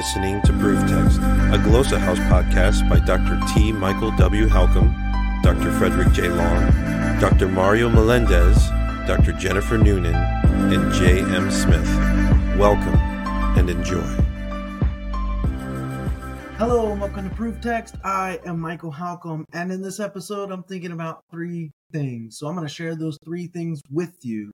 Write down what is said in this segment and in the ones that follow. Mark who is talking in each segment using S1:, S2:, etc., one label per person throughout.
S1: listening to Proof Text, a Glossa House podcast by Dr. T. Michael W. Halcomb, Dr. Frederick J. Long, Dr. Mario Melendez, Dr. Jennifer Noonan, and J. M. Smith. Welcome and enjoy.
S2: Hello and welcome to Proof Text. I am Michael Halcomb, and in this episode, I'm thinking about three things. So I'm going to share those three things with you.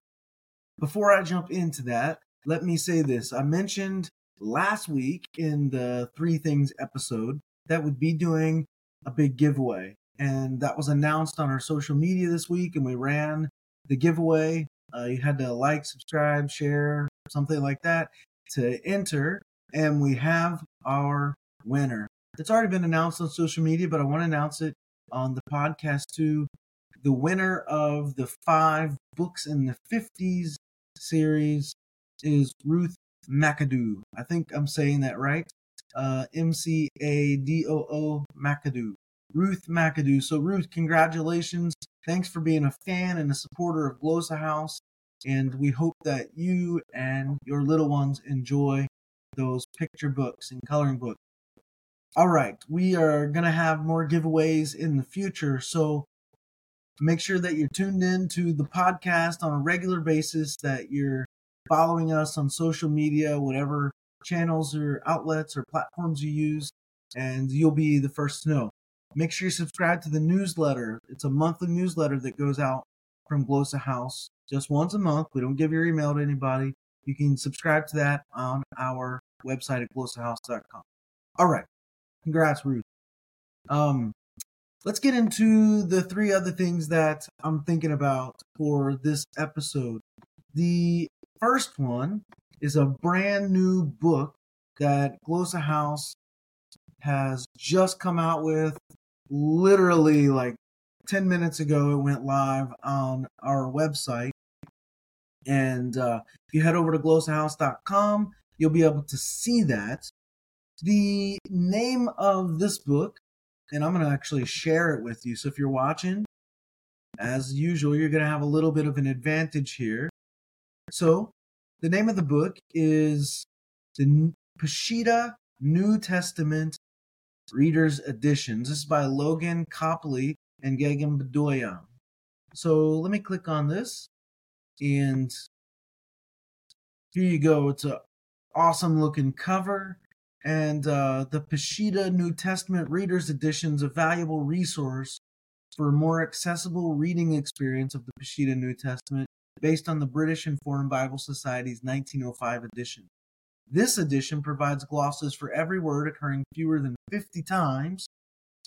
S2: Before I jump into that, let me say this. I mentioned last week in the Three Things episode that would be doing a big giveaway. And that was announced on our social media this week, and we ran the giveaway. Uh, you had to like, subscribe, share, something like that to enter. And we have our winner. It's already been announced on social media, but I want to announce it on the podcast too. The winner of the five books in the 50s series is Ruth McAdoo. I think I'm saying that right. Uh, M C A D O O McAdoo. Ruth McAdoo. So, Ruth, congratulations. Thanks for being a fan and a supporter of Glossa House. And we hope that you and your little ones enjoy those picture books and coloring books. All right, we are going to have more giveaways in the future. So, make sure that you're tuned in to the podcast on a regular basis, that you're following us on social media, whatever channels or outlets or platforms you use, and you'll be the first to know. Make sure you subscribe to the newsletter. It's a monthly newsletter that goes out from Glossa House just once a month. We don't give your email to anybody. You can subscribe to that on our website at glossahouse.com. All right. Congrats, Ruth. Um, let's get into the three other things that I'm thinking about for this episode. The first one is a brand new book that Glossa House has just come out with. Literally, like 10 minutes ago, it went live on our website. And uh, if you head over to glossahouse.com, you'll be able to see that. The name of this book, and I'm going to actually share it with you. So if you're watching, as usual, you're going to have a little bit of an advantage here. So the name of the book is the Peshitta New Testament Reader's Editions. This is by Logan Copley and Gagan Bedoyan. So let me click on this, and here you go. It's an awesome looking cover, and uh, the Peshitta New Testament Reader's Edition is a valuable resource for a more accessible reading experience of the Peshitta New Testament based on the British and Foreign Bible Society's 1905 edition. This edition provides glosses for every word occurring fewer than 50 times,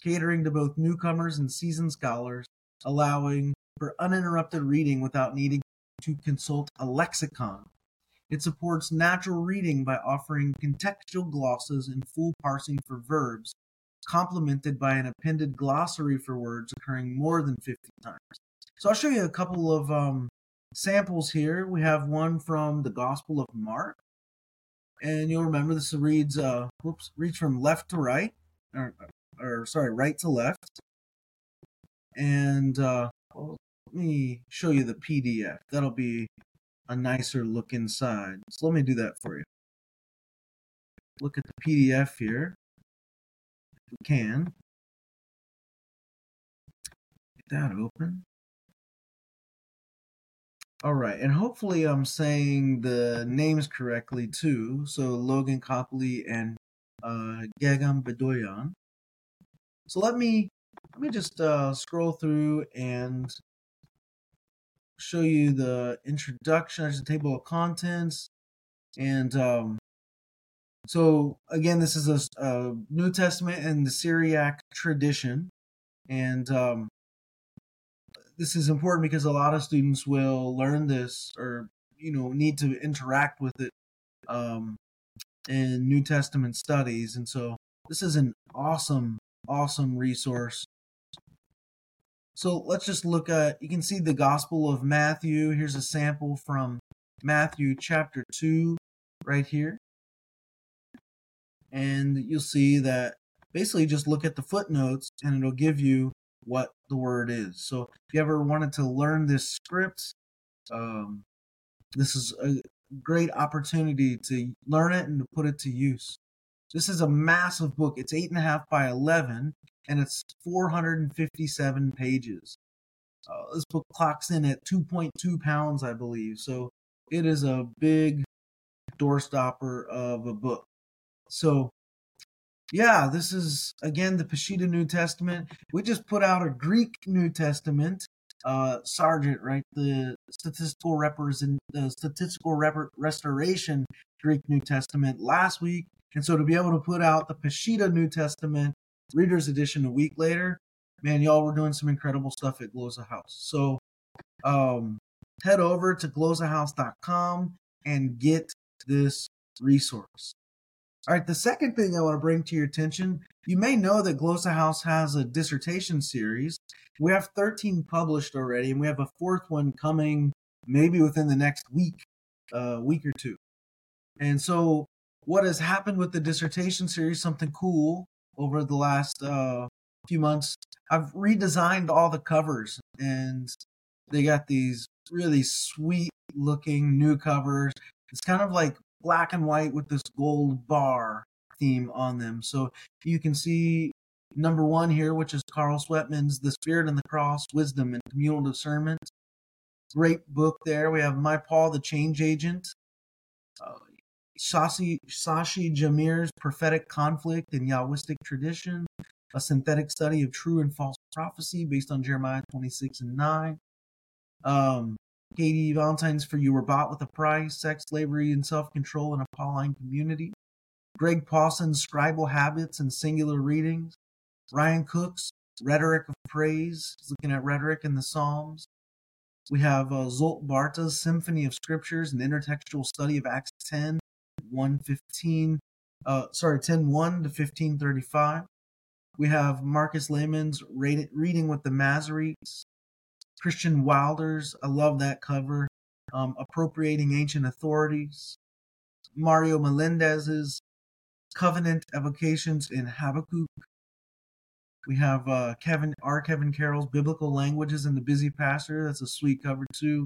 S2: catering to both newcomers and seasoned scholars, allowing for uninterrupted reading without needing to consult a lexicon. It supports natural reading by offering contextual glosses and full parsing for verbs, complemented by an appended glossary for words occurring more than 50 times. So I'll show you a couple of um, samples here. We have one from the Gospel of Mark. And you'll remember this reads, uh, whoops, reads from left to right, or, or sorry, right to left. And uh, well, let me show you the PDF. That'll be a nicer look inside. So let me do that for you. Look at the PDF here, if we can. Get that open. All right, and hopefully I'm saying the names correctly too. So Logan Copley and uh, Gagam Bedoyan. So let me let me just uh, scroll through and show you the introduction. A table of contents, and um, so again, this is a, a, New Testament and the Syriac tradition, and um, this is important because a lot of students will learn this or you know need to interact with it um, in New Testament studies, and so this is an awesome, awesome resource. So let's just look at. You can see the Gospel of Matthew. Here's a sample from Matthew chapter two, right here, and you'll see that basically just look at the footnotes, and it'll give you what the word is. So if you ever wanted to learn this script, um, this is a great opportunity to learn it and to put it to use. This is a massive book. It's eight and a half by 11, and it's 457 pages. Uh, this book clocks in at 2.2 pounds, I believe. So it is a big doorstopper of a book. So, yeah, this is again the Peshitta New Testament. We just put out a Greek New Testament. Uh, Sargent, right? The statistical represent the statistical rep- restoration Greek New Testament last week, and so to be able to put out the Peshitta New Testament Reader's Edition a week later, man, y'all were doing some incredible stuff at Glossa House. So, um, head over to glossahouse.com and get this resource. All right, the second thing I want to bring to your attention, you may know that Glossa House has a dissertation series. We have 13 published already, and we have a fourth one coming maybe within the next week, uh, week or two. And so, what has happened with the dissertation series? Something cool over the last uh, few months. I've redesigned all the covers, and they got these really sweet looking new covers. It's kind of like black and white with this gold bar theme on them. So you can see number one here, which is Carl Sweatman's The Spirit and the Cross, Wisdom and Communal Discernment. Great book there. We have My Paul, the Change Agent. Uh, Sashi, Sashi Jamir's Prophetic Conflict in Yahwistic Tradition, a synthetic study of true and false prophecy based on Jeremiah 26 and 9. Um, Katie Valentine's for You Were Bought with a Price, Sex, Slavery, and Self Control in a Pauline Community. Greg Pawson's Scribal Habits and Singular Readings. Ryan Cook's Rhetoric of Praise, looking at rhetoric in the Psalms. We have uh, Zsolt Barta's Symphony of Scriptures, an intertextual study of Acts 10, 115, uh, sorry, 10 1 to 1535. We have Marcus Lehman's Reading with the Masoretes, Christian Wilder's, I love that cover, um, Appropriating Ancient Authorities, Mario Melendez's Covenant Evocations in Habakkuk. We have uh, Kevin R. Kevin Carroll's Biblical Languages in the Busy Pastor. That's a sweet cover too.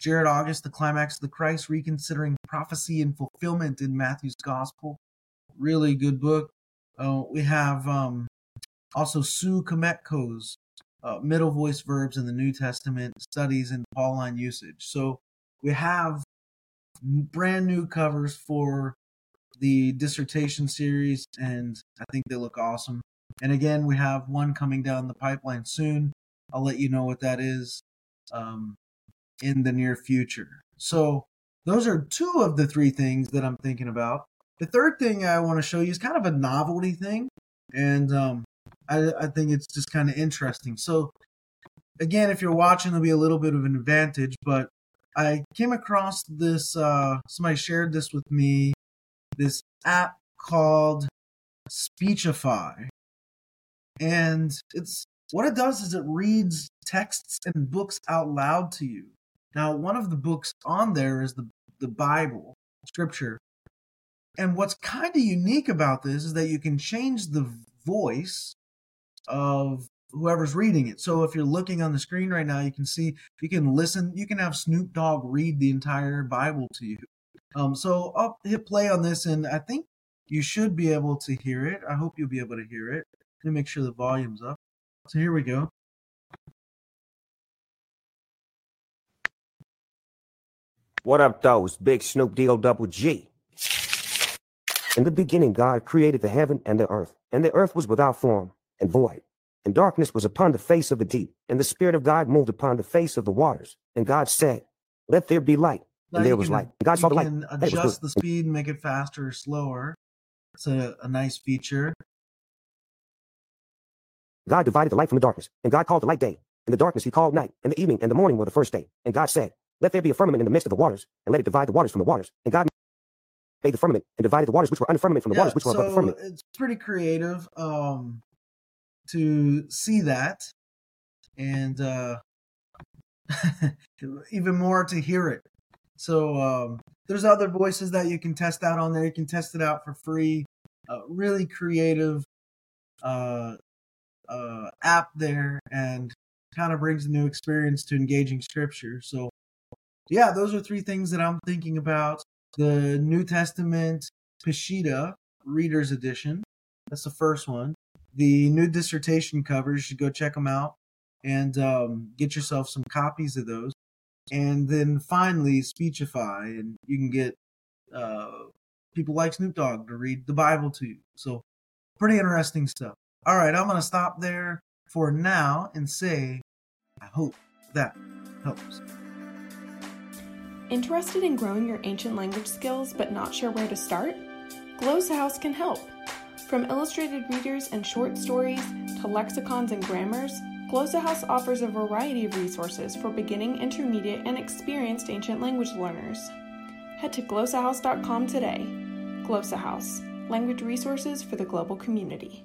S2: Jared August, The Climax of the Christ, Reconsidering Prophecy and Fulfillment in Matthew's Gospel. Really good book. Uh, we have um, also Sue Kometko's uh, middle voice verbs in the New Testament, studies in Pauline usage. So we have brand new covers for the dissertation series, and I think they look awesome. And again, we have one coming down the pipeline soon. I'll let you know what that is um, in the near future. So those are two of the three things that I'm thinking about. The third thing I want to show you is kind of a novelty thing, and um, I, I think it's just kind of interesting. So, again, if you're watching, there'll be a little bit of an advantage, but I came across this, uh, somebody shared this with me, this app called Speechify. And it's what it does is it reads texts and books out loud to you. Now, one of the books on there is the, the Bible, scripture. And what's kind of unique about this is that you can change the voice of whoever's reading it. So if you're looking on the screen right now, you can see, you can listen, you can have Snoop Dogg read the entire Bible to you. Um, so I'll hit play on this, and I think you should be able to hear it. I hope you'll be able to hear it. Let me make sure the volume's up. So here we go.
S3: What up, those? Big Snoop D O double G. In the beginning, God created the heaven and the earth, and the earth was without form and void. And darkness was upon the face of the deep, and the Spirit of God moved upon the face of the waters. And God said, Let there be light. And there was
S2: can-
S3: light. And God saw the
S2: you
S3: light.
S2: can
S3: and it was
S2: adjust the speed, make it faster or slower. It's a, a nice feature.
S3: God divided the light from the darkness, and God called the light day. And the darkness he called night, and the evening and the morning were the first day. And God said, Let there be a firmament in the midst of the waters, and let it divide the waters from the waters. And God made the firmament, and divided the waters which were under the firmament from the
S2: Yeah,
S3: waters which were above the firmament.
S2: it's pretty creative um, to see that, and uh, even more to hear it. So um, there's other voices that you can test out on there. You can test it out for free. Uh, really creative uh, uh, app there, and kind of brings a new experience to engaging scripture. So yeah, those are three things that I'm thinking about. The New Testament Peshitta Reader's Edition. That's the first one. The new dissertation covers, you should go check them out and um, get yourself some copies of those. And then finally, Speechify, and you can get uh, people like Snoop Dogg to read the Bible to you. So, pretty interesting stuff. All right, I'm going to stop there for now and say, I hope that helps.
S4: Interested in growing your ancient language skills but not sure where to start? Glossa House can help. From illustrated readers and short stories to lexicons and grammars, Glossa House offers a variety of resources for beginning, intermediate, and experienced ancient language learners. Head to glossahouse.com today. Glossa House, language resources for the global community.